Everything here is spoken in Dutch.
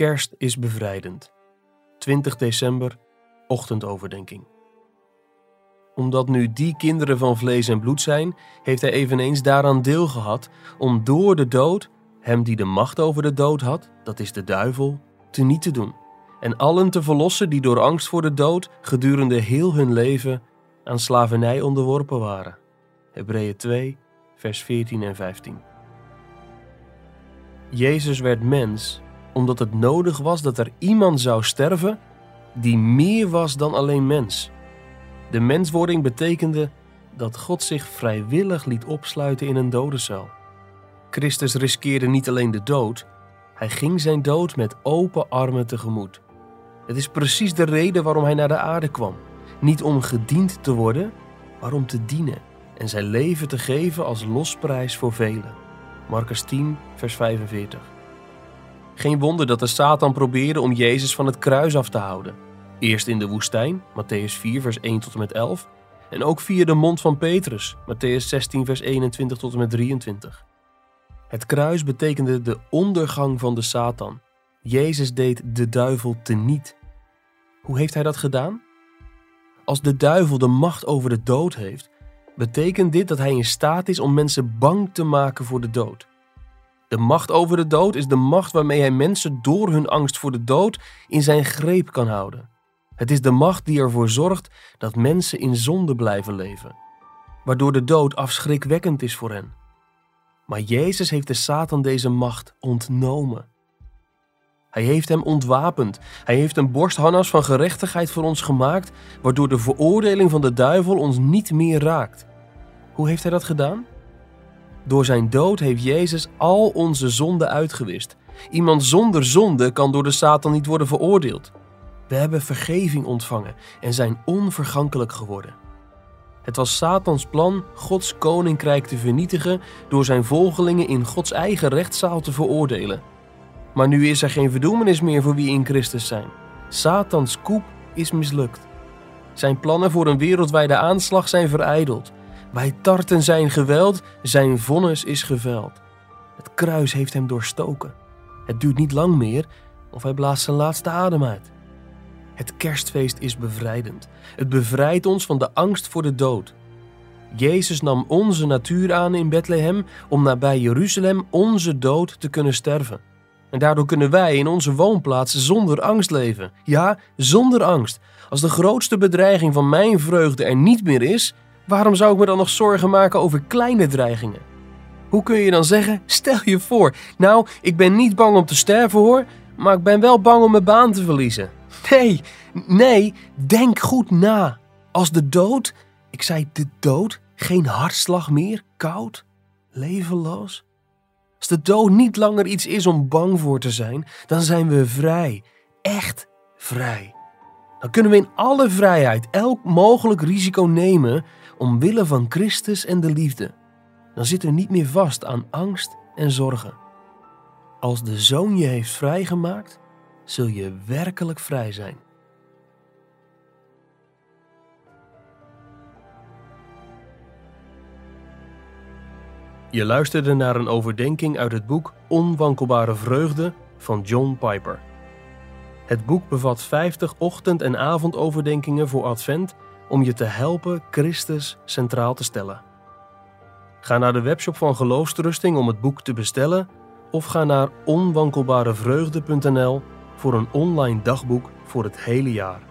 Kerst is bevrijdend. 20 december, ochtendoverdenking. Omdat nu die kinderen van vlees en bloed zijn, heeft hij eveneens daaraan deel gehad om door de dood, hem die de macht over de dood had, dat is de duivel, te niet te doen. En allen te verlossen die door angst voor de dood gedurende heel hun leven aan slavernij onderworpen waren. Hebreeën 2, vers 14 en 15. Jezus werd mens omdat het nodig was dat er iemand zou sterven die meer was dan alleen mens. De menswording betekende dat God zich vrijwillig liet opsluiten in een dodencel. Christus riskeerde niet alleen de dood, hij ging zijn dood met open armen tegemoet. Het is precies de reden waarom hij naar de aarde kwam. Niet om gediend te worden, maar om te dienen en zijn leven te geven als losprijs voor velen. Marcus 10, vers 45. Geen wonder dat de Satan probeerde om Jezus van het kruis af te houden. Eerst in de woestijn, Matthäus 4, vers 1 tot en met 11, en ook via de mond van Petrus, Matthäus 16, vers 21 tot en met 23. Het kruis betekende de ondergang van de Satan. Jezus deed de duivel teniet. Hoe heeft hij dat gedaan? Als de duivel de macht over de dood heeft, betekent dit dat hij in staat is om mensen bang te maken voor de dood. De macht over de dood is de macht waarmee hij mensen door hun angst voor de dood in zijn greep kan houden. Het is de macht die ervoor zorgt dat mensen in zonde blijven leven, waardoor de dood afschrikwekkend is voor hen. Maar Jezus heeft de Satan deze macht ontnomen. Hij heeft hem ontwapend. Hij heeft een borstharnas van gerechtigheid voor ons gemaakt, waardoor de veroordeling van de duivel ons niet meer raakt. Hoe heeft hij dat gedaan? Door zijn dood heeft Jezus al onze zonden uitgewist. Iemand zonder zonde kan door de Satan niet worden veroordeeld. We hebben vergeving ontvangen en zijn onvergankelijk geworden. Het was Satans plan Gods koninkrijk te vernietigen door zijn volgelingen in Gods eigen rechtszaal te veroordelen. Maar nu is er geen verdoemenis meer voor wie in Christus zijn. Satans koep is mislukt. Zijn plannen voor een wereldwijde aanslag zijn verijdeld. Wij tarten zijn geweld, zijn vonnis is geveld. Het kruis heeft hem doorstoken. Het duurt niet lang meer of hij blaast zijn laatste adem uit. Het kerstfeest is bevrijdend. Het bevrijdt ons van de angst voor de dood. Jezus nam onze natuur aan in Bethlehem om nabij Jeruzalem onze dood te kunnen sterven. En daardoor kunnen wij in onze woonplaats zonder angst leven. Ja, zonder angst. Als de grootste bedreiging van mijn vreugde er niet meer is, waarom zou ik me dan nog zorgen maken over kleine dreigingen? Hoe kun je dan zeggen: stel je voor, nou, ik ben niet bang om te sterven hoor, maar ik ben wel bang om mijn baan te verliezen. Nee, nee, denk goed na. Als de dood, ik zei de dood, geen hartslag meer, koud, levenloos. Als de dood niet langer iets is om bang voor te zijn, dan zijn we vrij, echt vrij. Dan kunnen we in alle vrijheid elk mogelijk risico nemen omwille van Christus en de liefde. Dan zitten we niet meer vast aan angst en zorgen. Als de zoon je heeft vrijgemaakt, zul je werkelijk vrij zijn. Je luisterde naar een overdenking uit het boek Onwankelbare Vreugde van John Piper. Het boek bevat 50 ochtend- en avondoverdenkingen voor Advent om je te helpen Christus centraal te stellen. Ga naar de webshop van Geloofsterusting om het boek te bestellen of ga naar onwankelbarevreugde.nl voor een online dagboek voor het hele jaar.